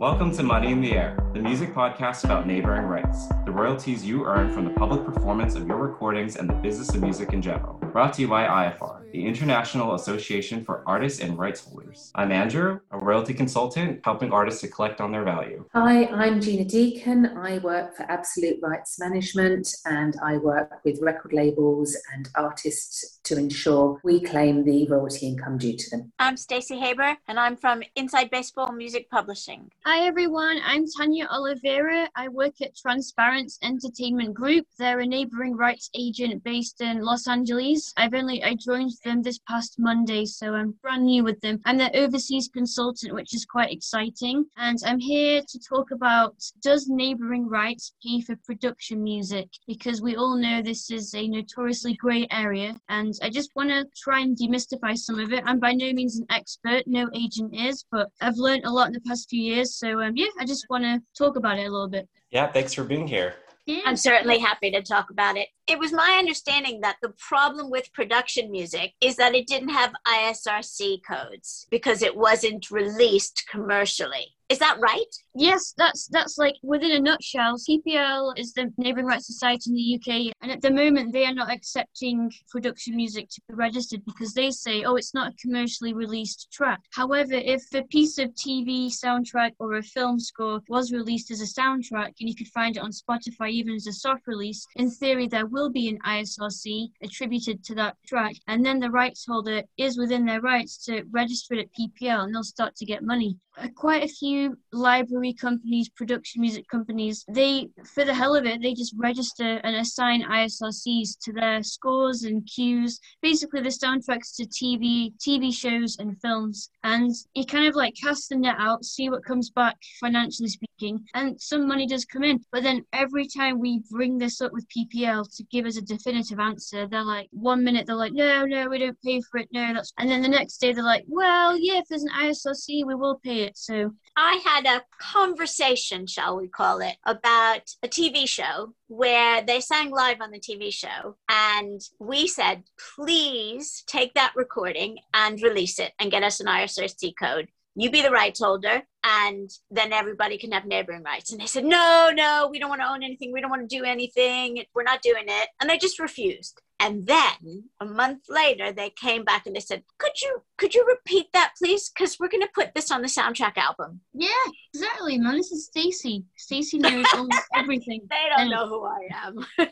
Welcome to Money in the Air, the music podcast about neighboring rights, the royalties you earn from the public performance of your recordings and the business of music in general. Brought to you by IAFAR, the International Association for Artists and Rights Holders. I'm Andrew, a royalty consultant helping artists to collect on their value. Hi, I'm Gina Deacon. I work for Absolute Rights Management and I work with record labels and artists to ensure we claim the royalty income due to them. I'm Stacey Haber and I'm from Inside Baseball Music Publishing. Hi everyone, I'm Tanya Oliveira. I work at Transparence Entertainment Group. They're a neighboring rights agent based in Los Angeles. I've only I joined them this past Monday, so I'm brand new with them. I'm their overseas consultant, which is quite exciting. And I'm here to talk about does neighboring rights pay for production music? Because we all know this is a notoriously grey area, and I just want to try and demystify some of it. I'm by no means an expert, no agent is, but I've learned a lot in the past few years so um, yeah, I just want to talk about it a little bit. Yeah, thanks for being here. Yeah. I'm certainly happy to talk about it. It was my understanding that the problem with production music is that it didn't have ISRC codes because it wasn't released commercially. Is that right? Yes, that's that's like within a nutshell. PPL is the Neighbouring Rights Society in the UK, and at the moment they are not accepting production music to be registered because they say, oh, it's not a commercially released track. However, if a piece of TV soundtrack or a film score was released as a soundtrack and you could find it on Spotify even as a soft release, in theory there will be an ISRC attributed to that track, and then the rights holder is within their rights to register it at PPL, and they'll start to get money. Quite a few library companies, production music companies, they, for the hell of it, they just register and assign ISRCs to their scores and cues, basically the soundtracks to TV, TV shows and films. And you kind of like cast the net out, see what comes back financially speaking, and some money does come in. But then every time we bring this up with PPL to give us a definitive answer, they're like, one minute they're like, no, no, we don't pay for it, no, that's, and then the next day they're like, well, yeah, if there's an ISRC, we will pay it. So I had a conversation, shall we call it, about a TV show where they sang live on the TV show. And we said, please take that recording and release it and get us an ISRC code. You be the rights holder, and then everybody can have neighboring rights. And they said, no, no, we don't want to own anything. We don't want to do anything. We're not doing it. And they just refused. And then a month later, they came back and they said, "Could you could you repeat that, please? Because we're going to put this on the soundtrack album." Yeah, exactly, man. This is Stacey. Stacey knows everything. they don't and, know who I am.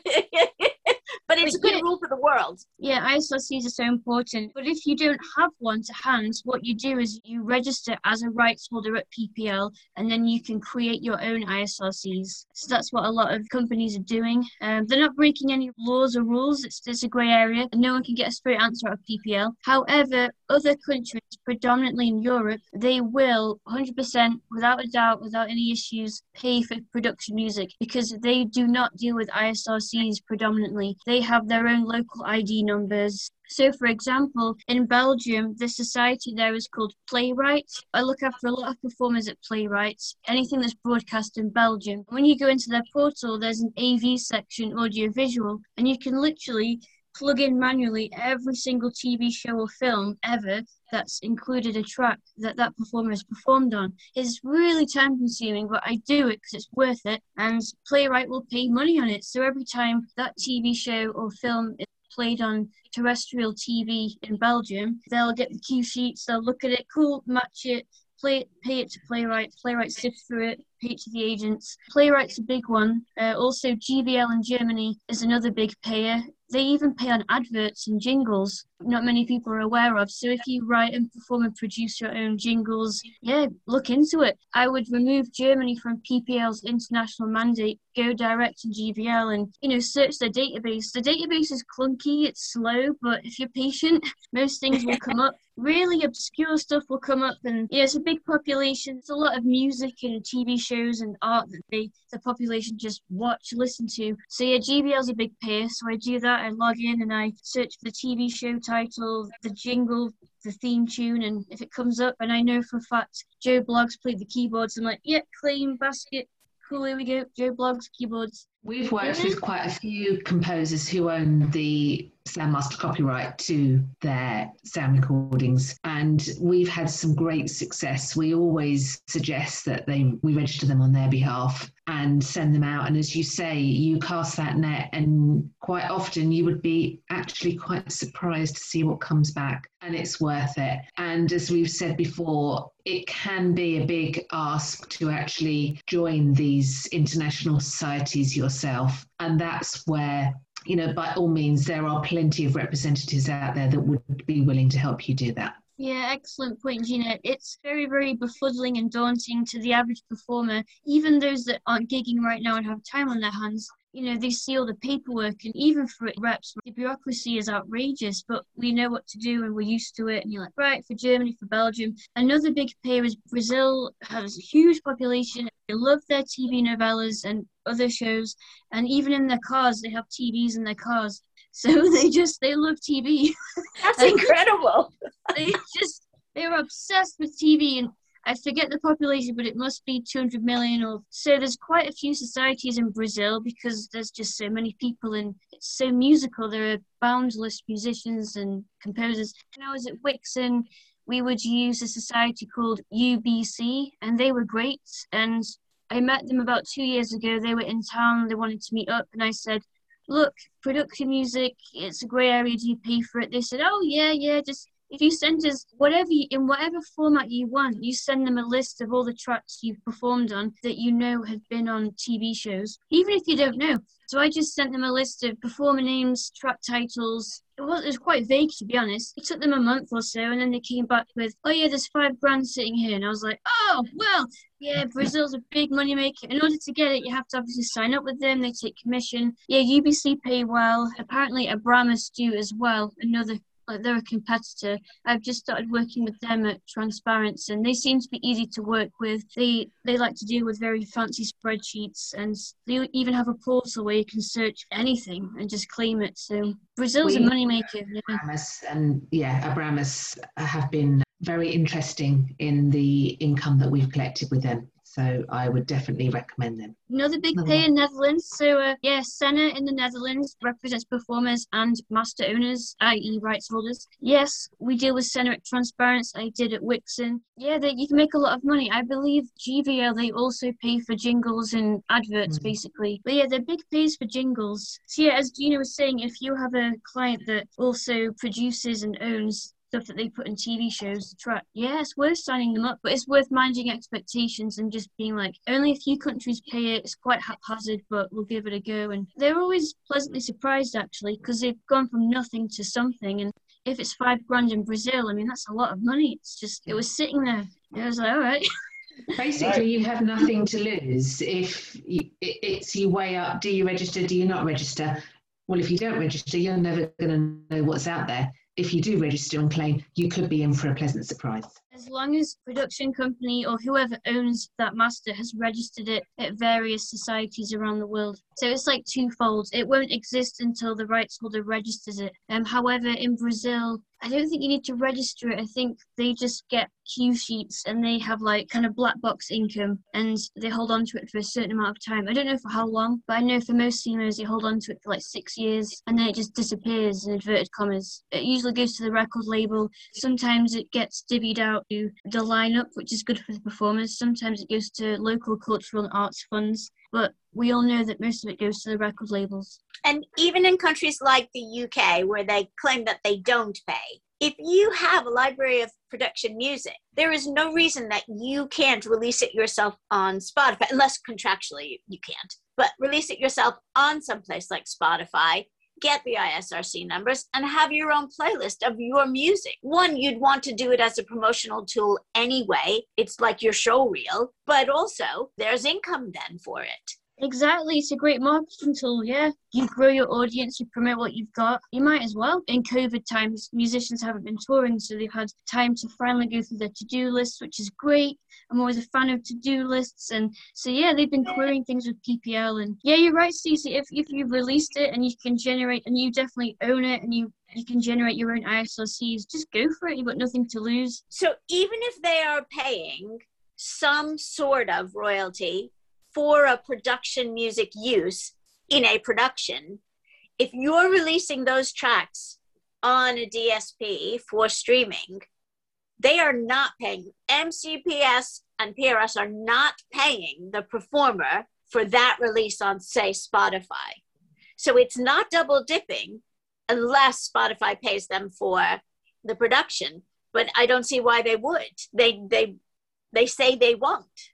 but it's a good rule for the world. Yeah, ISRCs are so important. But if you don't have one to hand, what you do is you register as a rights holder at PPL, and then you can create your own ISRCs. So that's what a lot of companies are doing. Um, they're not breaking any laws or rules. It's just a grey area, and no one can get a straight answer out of PPL. However, other countries, predominantly in Europe, they will 100%, without a doubt, without any issues, pay for production music because they do not deal with ISRCs predominantly. They have their own local ID numbers. So, for example, in Belgium, the society there is called Playwrights. I look after a lot of performers at Playwrights, anything that's broadcast in Belgium. When you go into their portal, there's an AV section, audiovisual, and you can literally plug in manually every single TV show or film ever that's included a track that that performer has performed on. It's really time consuming, but I do it because it's worth it, and PlayRight will pay money on it. So every time that TV show or film is played on terrestrial TV in Belgium, they'll get the cue sheets, they'll look at it, cool, match it, play it, pay it to PlayRight. PlayRight sift through it, the agents. PlayRight's a big one. Uh, also, GVL in Germany is another big payer. They even pay on adverts and jingles not many people are aware of. So if you write and perform and produce your own jingles, yeah, look into it. I would remove Germany from PPL's international mandate, go direct to GVL and, you know, search their database. The database is clunky, it's slow, but if you're patient, most things will come up. Really obscure stuff will come up and yeah, it's a big population. It's a lot of music and TV shows and art that they the population just watch, listen to. So yeah, GVL's a big pair. So I do that. I log in and I search for the TV show title, the jingle, the theme tune, and if it comes up and I know for a fact Joe Bloggs played the keyboards, I'm like, yeah, claim basket, cool, here we go, Joe Bloggs keyboards. We've worked with quite a few composers who own the Soundmaster copyright to their sound recordings, and we've had some great success. We always suggest that they we register them on their behalf and send them out. And as you say, you cast that net, and quite often you would be actually quite surprised to see what comes back, and it's worth it. And as we've said before, it can be a big ask to actually join these international societies yourself. And that's where you know, by all means, there are plenty of representatives out there that would be willing to help you do that. Yeah, excellent point, Gina. It's very, very befuddling and daunting to the average performer, even those that aren't gigging right now and have time on their hands. You know, they see all the paperwork, and even for reps, the bureaucracy is outrageous, but we know what to do and we're used to it. And you're like, right, for Germany, for Belgium. Another big pair is Brazil has a huge population. They love their TV novellas and other shows, and even in their cars, they have TVs in their cars. So they just they love TV. That's incredible. they just they were obsessed with TV, and I forget the population, but it must be 200 million or so. There's quite a few societies in Brazil because there's just so many people, and it's so musical. There are boundless musicians and composers. When I was at Wixen, we would use a society called UBC, and they were great. And I met them about two years ago. They were in town. They wanted to meet up, and I said, "Look, production music. It's a grey area. Do you pay for it?" They said, "Oh yeah, yeah. Just if you send us whatever you, in whatever format you want, you send them a list of all the tracks you've performed on that you know have been on TV shows, even if you don't know. So I just sent them a list of performer names, track titles. It was, it was quite vague to be honest. It took them a month or so, and then they came back with, "Oh yeah, there's five grand sitting here," and I was like, "Oh well, yeah, Brazil's a big money maker. In order to get it, you have to obviously sign up with them. They take commission. Yeah, UBC pay well. Apparently, Abramus do as well. Another like they're a competitor. I've just started working with them at Transparence, and they seem to be easy to work with. They they like to deal with very fancy spreadsheets, and they even have a portal where you can search anything and just claim it. So Brazil's we, a moneymaker. Yeah. Abramus and yeah, Abramus have been very interesting in the income that we've collected with them. So I would definitely recommend them. Another big Another pay in Netherlands. So uh, yeah, SENA in the Netherlands represents performers and master owners, i.e. rights holders. Yes, we deal with SENA at Transparence. I did at Wixen. Yeah, they, you can make a lot of money. I believe GVL, they also pay for jingles and adverts, mm basically. But yeah, they're big pays for jingles. So yeah, as Gina was saying, if you have a client that also produces and owns stuff that they put in TV shows to track. Yeah, it's worth signing them up, but it's worth managing expectations and just being like, only a few countries pay it. It's quite haphazard, but we'll give it a go. And they're always pleasantly surprised actually because they've gone from nothing to something. And if it's five grand in Brazil, I mean that's a lot of money. It's just it was sitting there. It was like, all right. Basically, you have nothing to lose if it's you weigh up: do you register? Do you not register? Well, if you don't register, you're never going to know what's out there if you do register and claim, you could be in for a pleasant surprise. As long as production company or whoever owns that master has registered it at various societies around the world. So it's like twofold. It won't exist until the rights holder registers it. Um, however, in Brazil, I don't think you need to register it. I think they just get cue sheets and they have like kind of black box income and they hold on to it for a certain amount of time. I don't know for how long, but I know for most CMOs they hold on to it for like six years and then it just disappears in inverted commas. It usually goes to the record label. Sometimes it gets divvied out to the lineup, which is good for the performers. Sometimes it goes to local cultural and arts funds. But we all know that most of it goes to the record labels. And even in countries like the UK, where they claim that they don't pay, if you have a library of production music, there is no reason that you can't release it yourself on Spotify, unless contractually you can't. But release it yourself on someplace like Spotify, get the ISRC numbers, and have your own playlist of your music. One, you'd want to do it as a promotional tool anyway. It's like your show reel, but also there's income then for it. Exactly, it's a great marketing tool. Yeah, you grow your audience, you promote what you've got. You might as well. In COVID times, musicians haven't been touring, so they've had time to finally go through their to-do list, which is great. I'm always a fan of to-do lists, and so yeah, they've been querying things with PPL. And yeah, you're right, Stacey. If if you've released it and you can generate, and you definitely own it, and you you can generate your own ISRCs, just go for it. You've got nothing to lose. So even if they are paying some sort of royalty for a production music use in a production, if you're releasing those tracks on a DSP for streaming, they are not paying. MCPS and PRS are not paying the performer for that release on, say, Spotify. So it's not double dipping unless Spotify pays them for the production. But I don't see why they would. They they they say they won't.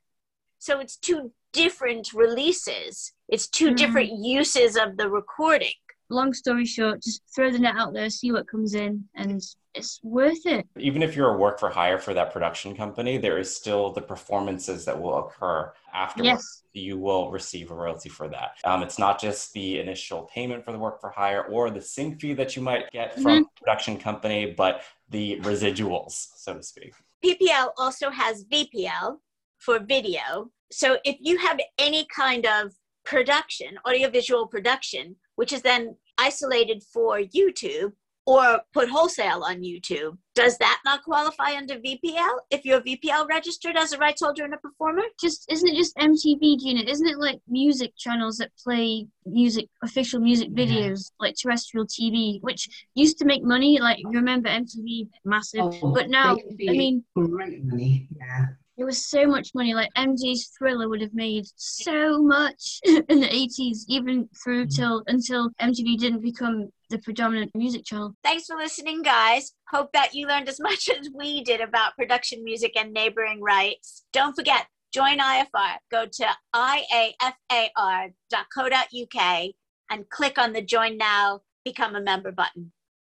So it's two different releases. It's 2 mm-hmm. different uses of the recording long story short, just throw the net out there, see what comes in, and it's worth it. Even if you're a work for hire for that production company, there is still the performances that will occur afterwards. Yes. You will receive a royalty for that. Um, it's not just the initial payment for the work for hire or the sync fee that you might get from mm-hmm. production company, but the residuals, so to speak. PPL also has VPL for video. So if you have any kind of production, audiovisual production, which is then isolated for YouTube or put wholesale on YouTube, does that not qualify under VPL if you're VPL registered as a rights holder and a performer? Just isn't it just MTV, Gina? Isn't it like music channels that play music, official music videos, like terrestrial TV, which used to make money? Like remember MTV, massive, oh, but now I mean, great money, yeah. It was so much money. Like MJ's Thriller would have made so much in the 80s, even through mm. till until MTV didn't become the predominant music channel. Thanks for listening, guys. Hope that you learned as much as we did about production music and neighboring rights. Don't forget, join IFR. Go to iafar.co.uk and click on the Join Now, Become a Member button.